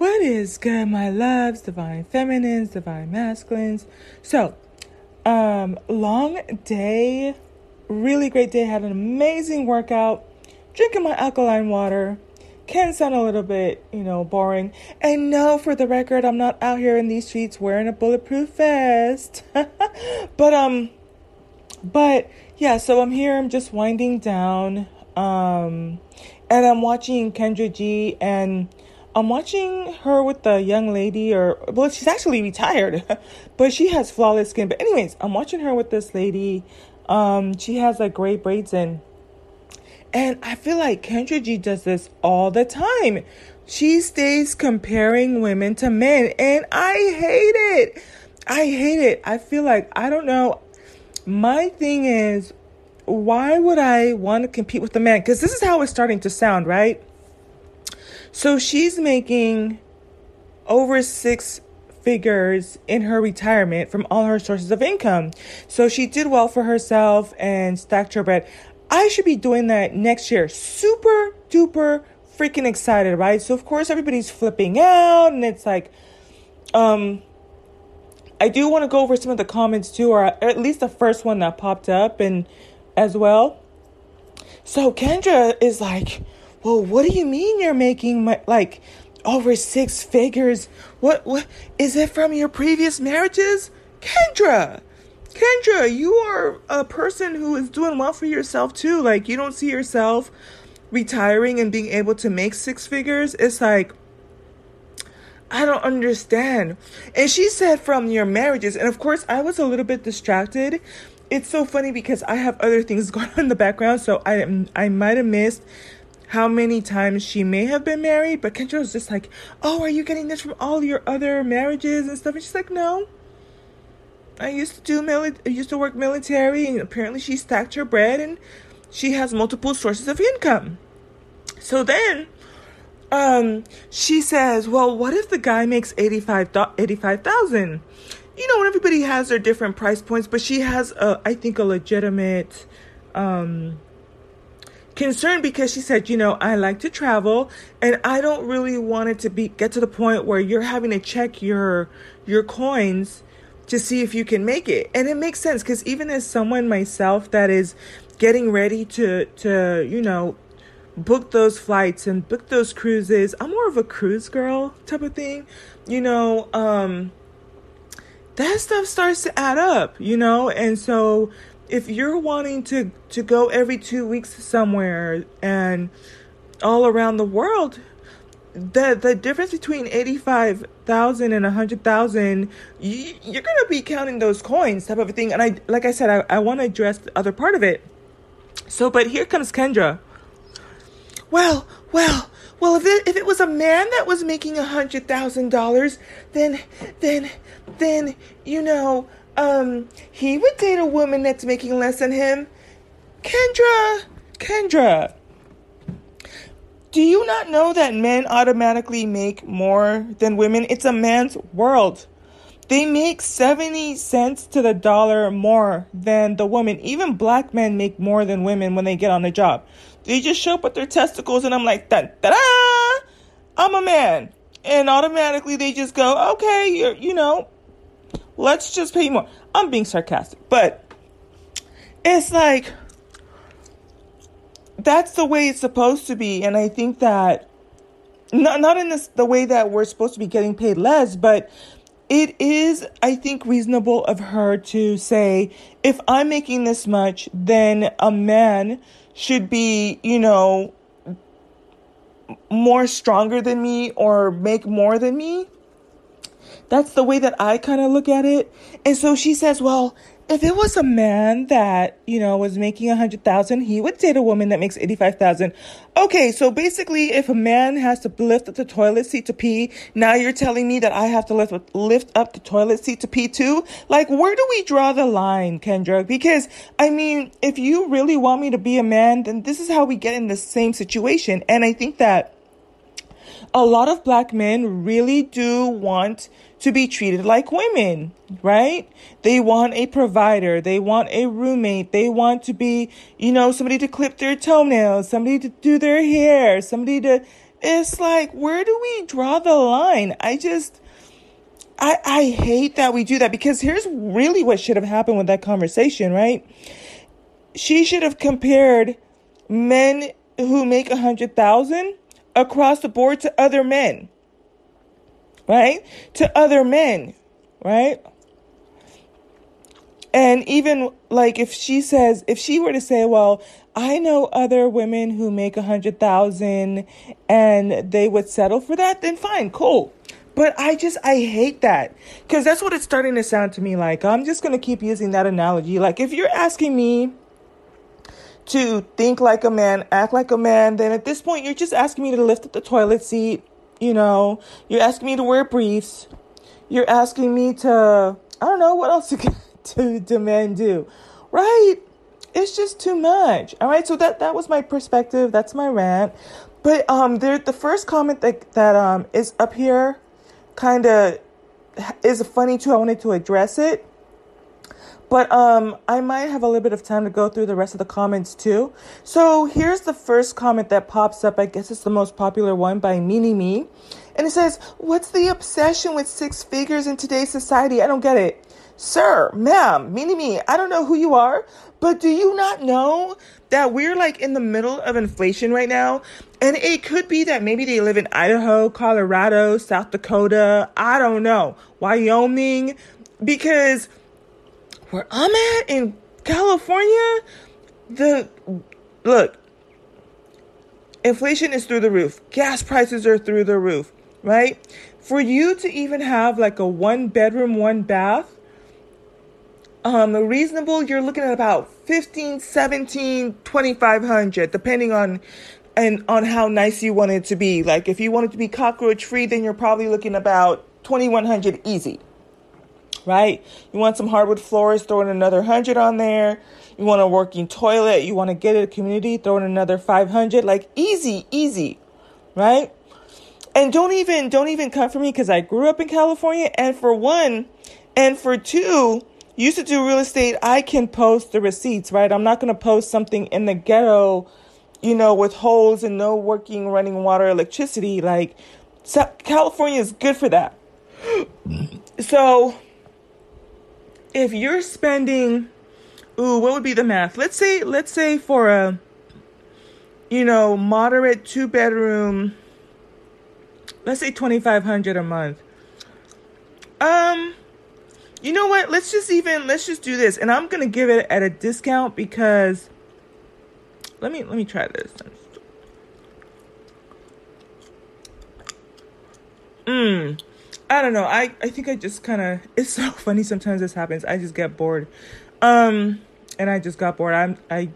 What is good, my loves, divine feminines, divine masculines? So, um, long day, really great day. Had an amazing workout, drinking my alkaline water. Can sound a little bit, you know, boring. And no, for the record, I'm not out here in these streets wearing a bulletproof vest. but um, but yeah, so I'm here. I'm just winding down. Um, and I'm watching Kendra G and I'm watching her with the young lady, or well, she's actually retired, but she has flawless skin. But anyways, I'm watching her with this lady. Um, she has like gray braids in, and I feel like Kendra G does this all the time. She stays comparing women to men, and I hate it. I hate it. I feel like I don't know. My thing is, why would I want to compete with the man? Because this is how it's starting to sound, right? So she's making over six figures in her retirement from all her sources of income. So she did well for herself and stacked her bread. I should be doing that next year. Super duper freaking excited, right? So of course everybody's flipping out and it's like um I do want to go over some of the comments too or at least the first one that popped up and as well. So Kendra is like well, what do you mean you're making my, like over six figures? What what is it from your previous marriages? Kendra, Kendra, you are a person who is doing well for yourself too. Like you don't see yourself retiring and being able to make six figures. It's like I don't understand. And she said from your marriages, and of course I was a little bit distracted. It's so funny because I have other things going on in the background, so I I might have missed how many times she may have been married, but Kendra was just like, Oh, are you getting this from all your other marriages and stuff? And she's like, No. I used to do mili- I used to work military and apparently she stacked her bread and she has multiple sources of income. So then um she says, Well, what if the guy makes 85 85,000? You know, everybody has their different price points, but she has a I think a legitimate um concerned because she said, you know, I like to travel and I don't really want it to be get to the point where you're having to check your your coins to see if you can make it. And it makes sense cuz even as someone myself that is getting ready to to, you know, book those flights and book those cruises, I'm more of a cruise girl type of thing. You know, um that stuff starts to add up, you know? And so if you're wanting to to go every two weeks somewhere and all around the world the the difference between 85,000 and 100,000 you, you're going to be counting those coins type of a thing. And I like I said I, I want to address the other part of it. So but here comes Kendra. Well well well if it, if it was a man that was making a hundred thousand dollars then then then you know um, he would date a woman that's making less than him. Kendra, Kendra, do you not know that men automatically make more than women? It's a man's world. They make 70 cents to the dollar more than the woman. Even black men make more than women when they get on the job. They just show up with their testicles, and I'm like, da da! I'm a man. And automatically they just go, okay, you're, you know, Let's just pay more. I'm being sarcastic, but it's like that's the way it's supposed to be, and I think that not not in this the way that we're supposed to be getting paid less, but it is I think reasonable of her to say if I'm making this much, then a man should be, you know, more stronger than me or make more than me. That's the way that I kind of look at it. And so she says, well, if it was a man that, you know, was making a hundred thousand, he would date a woman that makes eighty-five thousand. Okay, so basically if a man has to lift up the toilet seat to pee, now you're telling me that I have to lift lift up the toilet seat to pee too? Like where do we draw the line, Kendra? Because I mean, if you really want me to be a man, then this is how we get in the same situation. And I think that a lot of black men really do want to be treated like women, right? They want a provider. They want a roommate. They want to be, you know, somebody to clip their toenails, somebody to do their hair, somebody to it's like, where do we draw the line? I just, I, I hate that we do that because here's really what should have happened with that conversation, right? She should have compared men who make a hundred thousand across the board to other men, right? To other men, right? And even like if she says, if she were to say, well, I know other women who make a hundred thousand and they would settle for that, then fine, cool. But I just, I hate that because that's what it's starting to sound to me like. I'm just going to keep using that analogy. Like if you're asking me to think like a man, act like a man, then at this point you're just asking me to lift up the toilet seat. You know, you're asking me to wear briefs. You're asking me to, I don't know, what else to, to, men do, right? it's just too much. All right, so that that was my perspective. That's my rant. But um, there the first comment that that um is up here, kind of is funny too. I wanted to address it. But um, I might have a little bit of time to go through the rest of the comments too. So here's the first comment that pops up. I guess it's the most popular one by Mini Me. And it says, What's the obsession with six figures in today's society? I don't get it. Sir, ma'am, Mini Me, I don't know who you are, but do you not know that we're like in the middle of inflation right now? And it could be that maybe they live in Idaho, Colorado, South Dakota, I don't know, Wyoming, because where I'm at in California, the look, inflation is through the roof. Gas prices are through the roof, right? For you to even have like a one bedroom, one bath, um reasonable you're looking at about 15 17 2500 depending on and on how nice you want it to be like if you want it to be cockroach free then you're probably looking about 2100 easy right you want some hardwood floors throw in another 100 on there you want a working toilet you want to get a community throw in another 500 like easy easy right and don't even don't even come for me because i grew up in california and for one and for two used to do real estate, I can post the receipts, right? I'm not going to post something in the ghetto, you know, with holes and no working running water, electricity. Like, California is good for that. So, if you're spending, ooh, what would be the math? Let's say, let's say for a, you know, moderate two bedroom, let's say 2500 a month. Um, you know what? Let's just even let's just do this, and I'm gonna give it at a discount because let me let me try this. Mmm. I don't know. I, I think I just kind of it's so funny sometimes this happens. I just get bored. Um and I just got bored. I'm I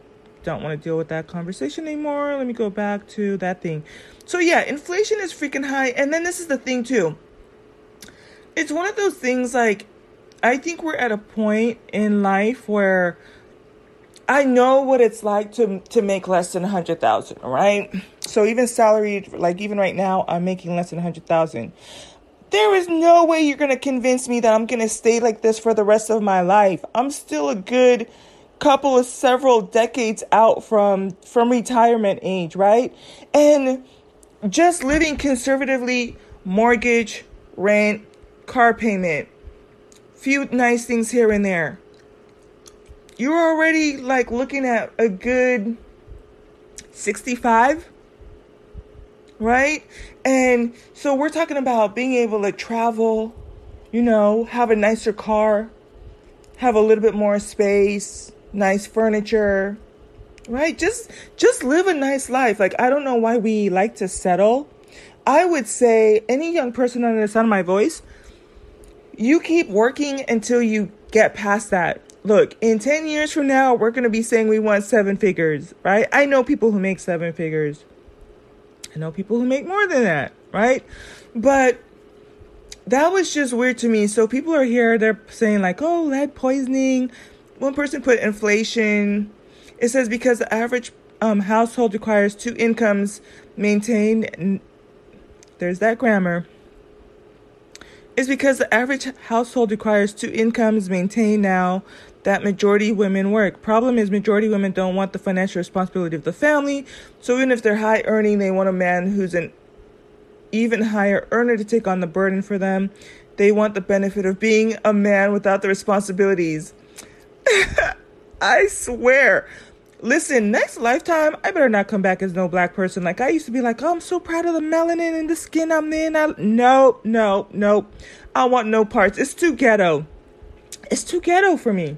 don't want to deal with that conversation anymore. Let me go back to that thing. So yeah, inflation is freaking high and then this is the thing too. It's one of those things like I think we're at a point in life where I know what it's like to to make less than a hundred thousand, right? So even salaried, like even right now, I'm making less than a hundred thousand. There is no way you're gonna convince me that I'm gonna stay like this for the rest of my life. I'm still a good couple of several decades out from from retirement age, right? And just living conservatively, mortgage, rent, car payment, few nice things here and there. You're already like looking at a good 65, right? And so we're talking about being able to travel, you know, have a nicer car, have a little bit more space, nice furniture, right? Just just live a nice life. Like I don't know why we like to settle. I would say any young person under the sound of my voice, you keep working until you get past that. Look, in 10 years from now, we're going to be saying we want seven figures, right? I know people who make seven figures. I know people who make more than that, right? But that was just weird to me. So people are here, they're saying, like, oh, lead poisoning. One person put inflation. It says because the average um, household requires two incomes maintained. There's that grammar is because the average household requires two incomes maintained now that majority women work. Problem is majority women don't want the financial responsibility of the family. So even if they're high earning, they want a man who's an even higher earner to take on the burden for them. They want the benefit of being a man without the responsibilities. I swear. Listen, next lifetime, I better not come back as no black person. Like I used to be like, oh, I'm so proud of the melanin and the skin I'm in. I, no, no, no. I want no parts. It's too ghetto. It's too ghetto for me.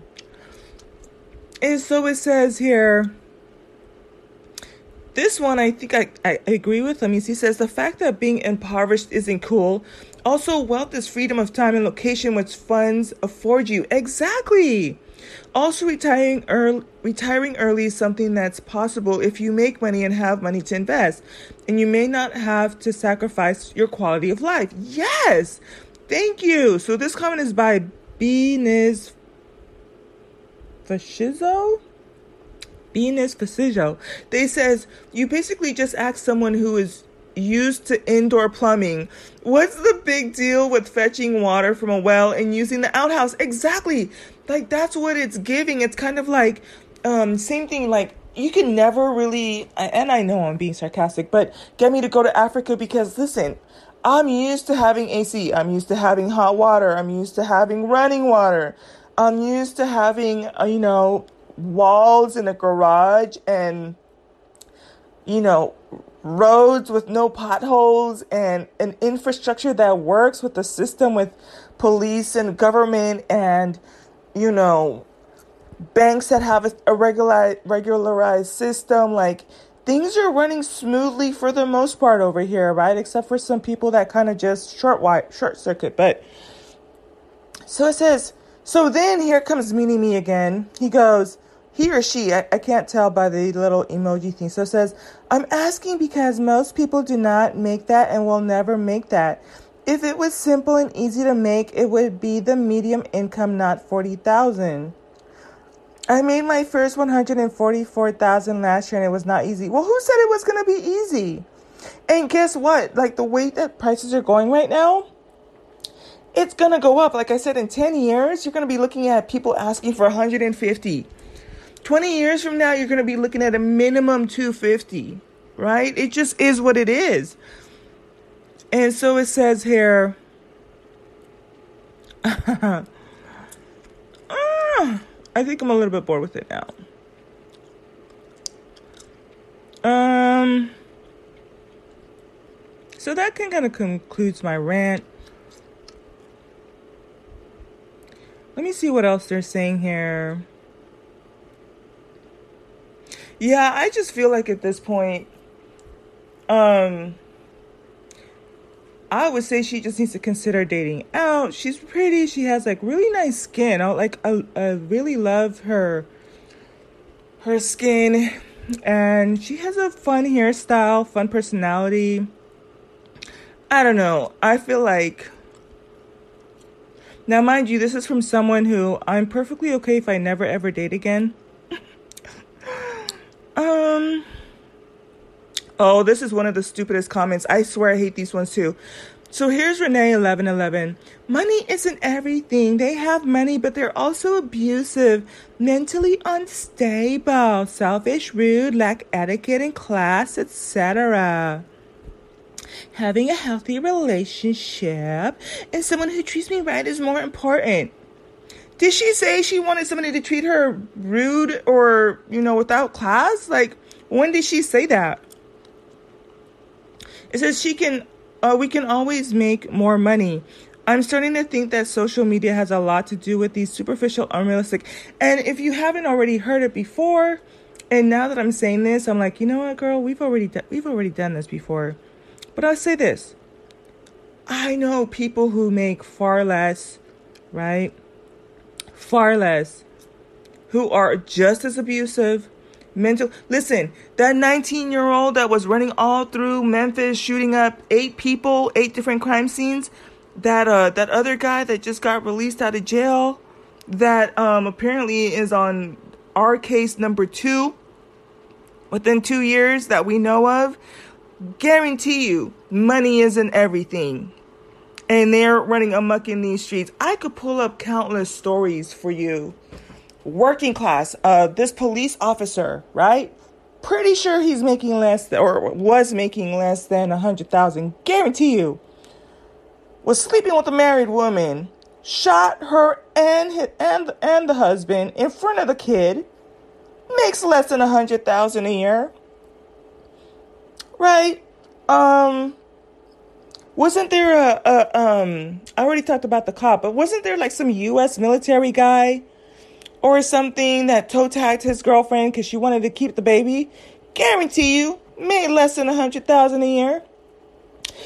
And so it says here, this one I think I, I agree with him. He says the fact that being impoverished isn't cool. Also, wealth is freedom of time and location which funds afford you. Exactly. Also, retiring early, retiring early is something that's possible if you make money and have money to invest, and you may not have to sacrifice your quality of life. Yes, thank you. So this comment is by B. Fascizo. Venus Facijo. They says you basically just ask someone who is used to indoor plumbing. What's the big deal with fetching water from a well and using the outhouse? Exactly. Like that's what it's giving. It's kind of like um same thing like you can never really and I know I'm being sarcastic, but get me to go to Africa because listen, I'm used to having AC. I'm used to having hot water. I'm used to having running water. I'm used to having, uh, you know, walls in a garage and you know roads with no potholes and an infrastructure that works with the system with police and government and you know banks that have a, regular regularized system. Like things are running smoothly for the most part over here right? Except for some people that kind of just short short circuit but so it says so then here comes Mini Me again. He goes, he or she, I, I can't tell by the little emoji thing. So says, I'm asking because most people do not make that and will never make that. If it was simple and easy to make, it would be the medium income, not 40,000. I made my first 144,000 last year and it was not easy. Well, who said it was going to be easy? And guess what? Like the way that prices are going right now, it's going to go up. Like I said in 10 years, you're going to be looking at people asking for 150. 20 years from now, you're going to be looking at a minimum 250, right? It just is what it is. And so it says here, uh, I think I'm a little bit bored with it now. Um, so that kind of concludes my rant. Let me see what else they're saying here. Yeah, I just feel like at this point, um, I would say she just needs to consider dating out. She's pretty. She has like really nice skin. I like I, I really love her her skin and she has a fun hairstyle, fun personality. I don't know. I feel like now mind you, this is from someone who I'm perfectly okay if I never ever date again. Um. Oh, this is one of the stupidest comments. I swear I hate these ones too. So here's Renee eleven eleven. Money isn't everything. They have money, but they're also abusive, mentally unstable, selfish, rude, lack etiquette and class, etc. Having a healthy relationship and someone who treats me right is more important. Did she say she wanted somebody to treat her rude or, you know, without class? Like, when did she say that? It says she can, uh, we can always make more money. I'm starting to think that social media has a lot to do with these superficial, unrealistic. And if you haven't already heard it before, and now that I'm saying this, I'm like, you know what, girl, we've already we've already done this before. But I'll say this: I know people who make far less, right? far less, who are just as abusive, mental. Listen, that 19 year old that was running all through Memphis, shooting up eight people, eight different crime scenes. That uh, that other guy that just got released out of jail, that um apparently is on our case number two. Within two years that we know of, guarantee you, money isn't everything and they're running amuck in these streets. I could pull up countless stories for you. Working class, uh, this police officer, right? Pretty sure he's making less or was making less than a hundred thousand. Guarantee you. Was sleeping with a married woman, shot her and his, and and the husband in front of the kid. Makes less than a hundred thousand a year. Right? Um wasn't there a, a um I already talked about the cop, but wasn't there like some US military guy or something that toe tagged his girlfriend because she wanted to keep the baby? Guarantee you made less than a hundred thousand a year.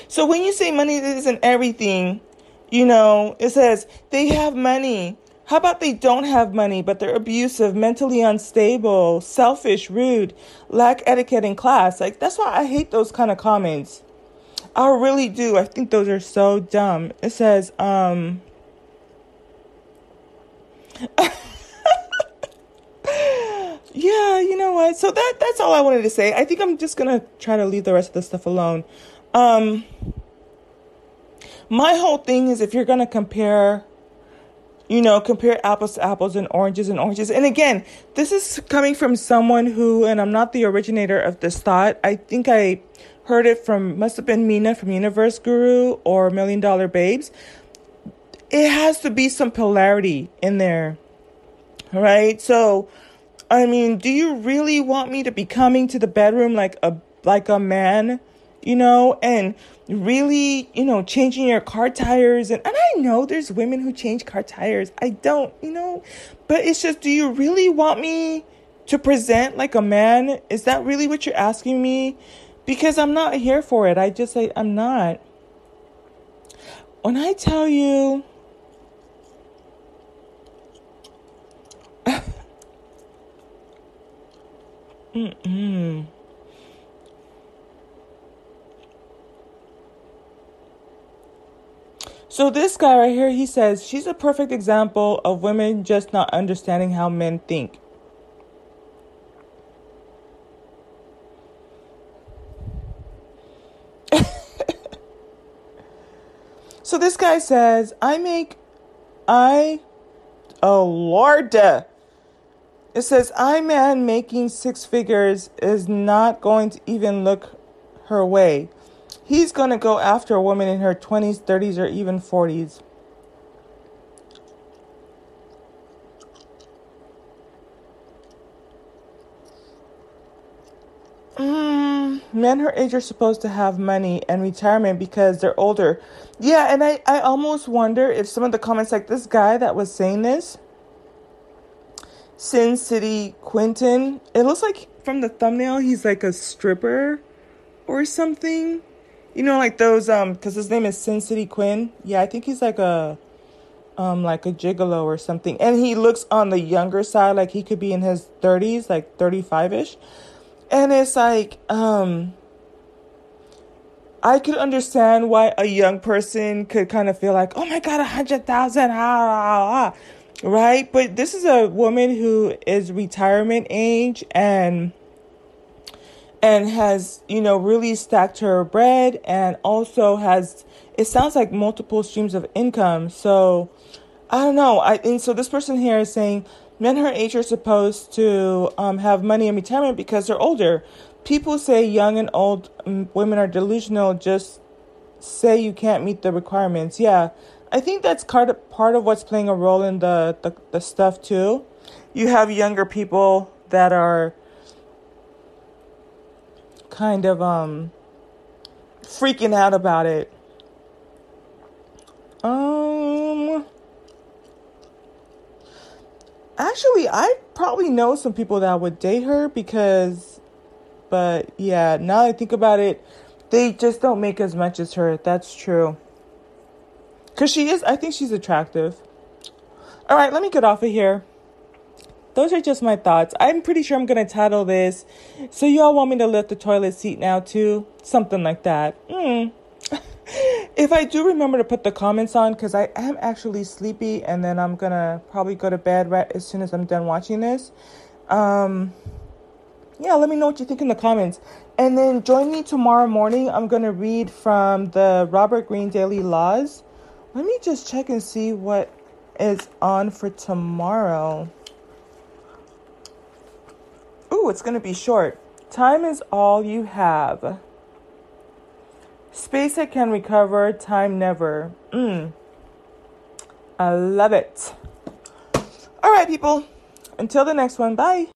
So when you say money isn't everything, you know, it says they have money. How about they don't have money, but they're abusive, mentally unstable, selfish, rude, lack etiquette in class? Like, that's why I hate those kind of comments. I really do. I think those are so dumb. It says, um, yeah, you know what? So that that's all I wanted to say. I think I'm just gonna try to leave the rest of the stuff alone. Um, my whole thing is if you're gonna compare you know, compare apples to apples and oranges and oranges. And again, this is coming from someone who, and I'm not the originator of this thought. I think I heard it from must have been Mina from Universe Guru or Million Dollar Babes. It has to be some polarity in there. Right? So I mean, do you really want me to be coming to the bedroom like a like a man, you know, and really, you know, changing your car tires and and I know there's women who change car tires. I don't, you know, but it's just do you really want me to present like a man? Is that really what you're asking me? because I'm not here for it. I just say I'm not. When I tell you Mm-mm. So this guy right here, he says she's a perfect example of women just not understanding how men think. So this guy says, I make, I, oh Lord. It says, I man making six figures is not going to even look her way. He's going to go after a woman in her 20s, 30s, or even 40s. Mm, men her age are supposed to have money and retirement because they're older. Yeah, and I, I almost wonder if some of the comments, like this guy that was saying this, Sin City Quentin, it looks like from the thumbnail he's like a stripper or something. You know, like those, um, because his name is Sin City Quinn. Yeah, I think he's like a, um, like a gigolo or something. And he looks on the younger side, like he could be in his 30s, like 35 ish. And it's like, um, I could understand why a young person could kind of feel like, oh my God, a hundred thousand, right? But this is a woman who is retirement age and and has you know really stacked her bread and also has it sounds like multiple streams of income so i don't know i and so this person here is saying men her age are supposed to um, have money in retirement because they're older. People say young and old um, women are delusional. Just say you can't meet the requirements. Yeah, I think that's part of, part of what's playing a role in the, the, the stuff too. You have younger people that are kind of um freaking out about it. Um Actually, I probably know some people that would date her because, but yeah, now I think about it, they just don't make as much as her. That's true. Because she is, I think she's attractive. All right, let me get off of here. Those are just my thoughts. I'm pretty sure I'm going to title this. So, y'all want me to lift the toilet seat now, too? Something like that. Hmm if I do remember to put the comments on, because I am actually sleepy, and then I'm gonna probably go to bed right as soon as I'm done watching this. Um, yeah, let me know what you think in the comments. And then join me tomorrow morning. I'm gonna read from the Robert Greene Daily Laws. Let me just check and see what is on for tomorrow. Ooh, it's gonna be short. Time is all you have. Space that can recover, time never. Mm. I love it. All right, people. Until the next one, bye.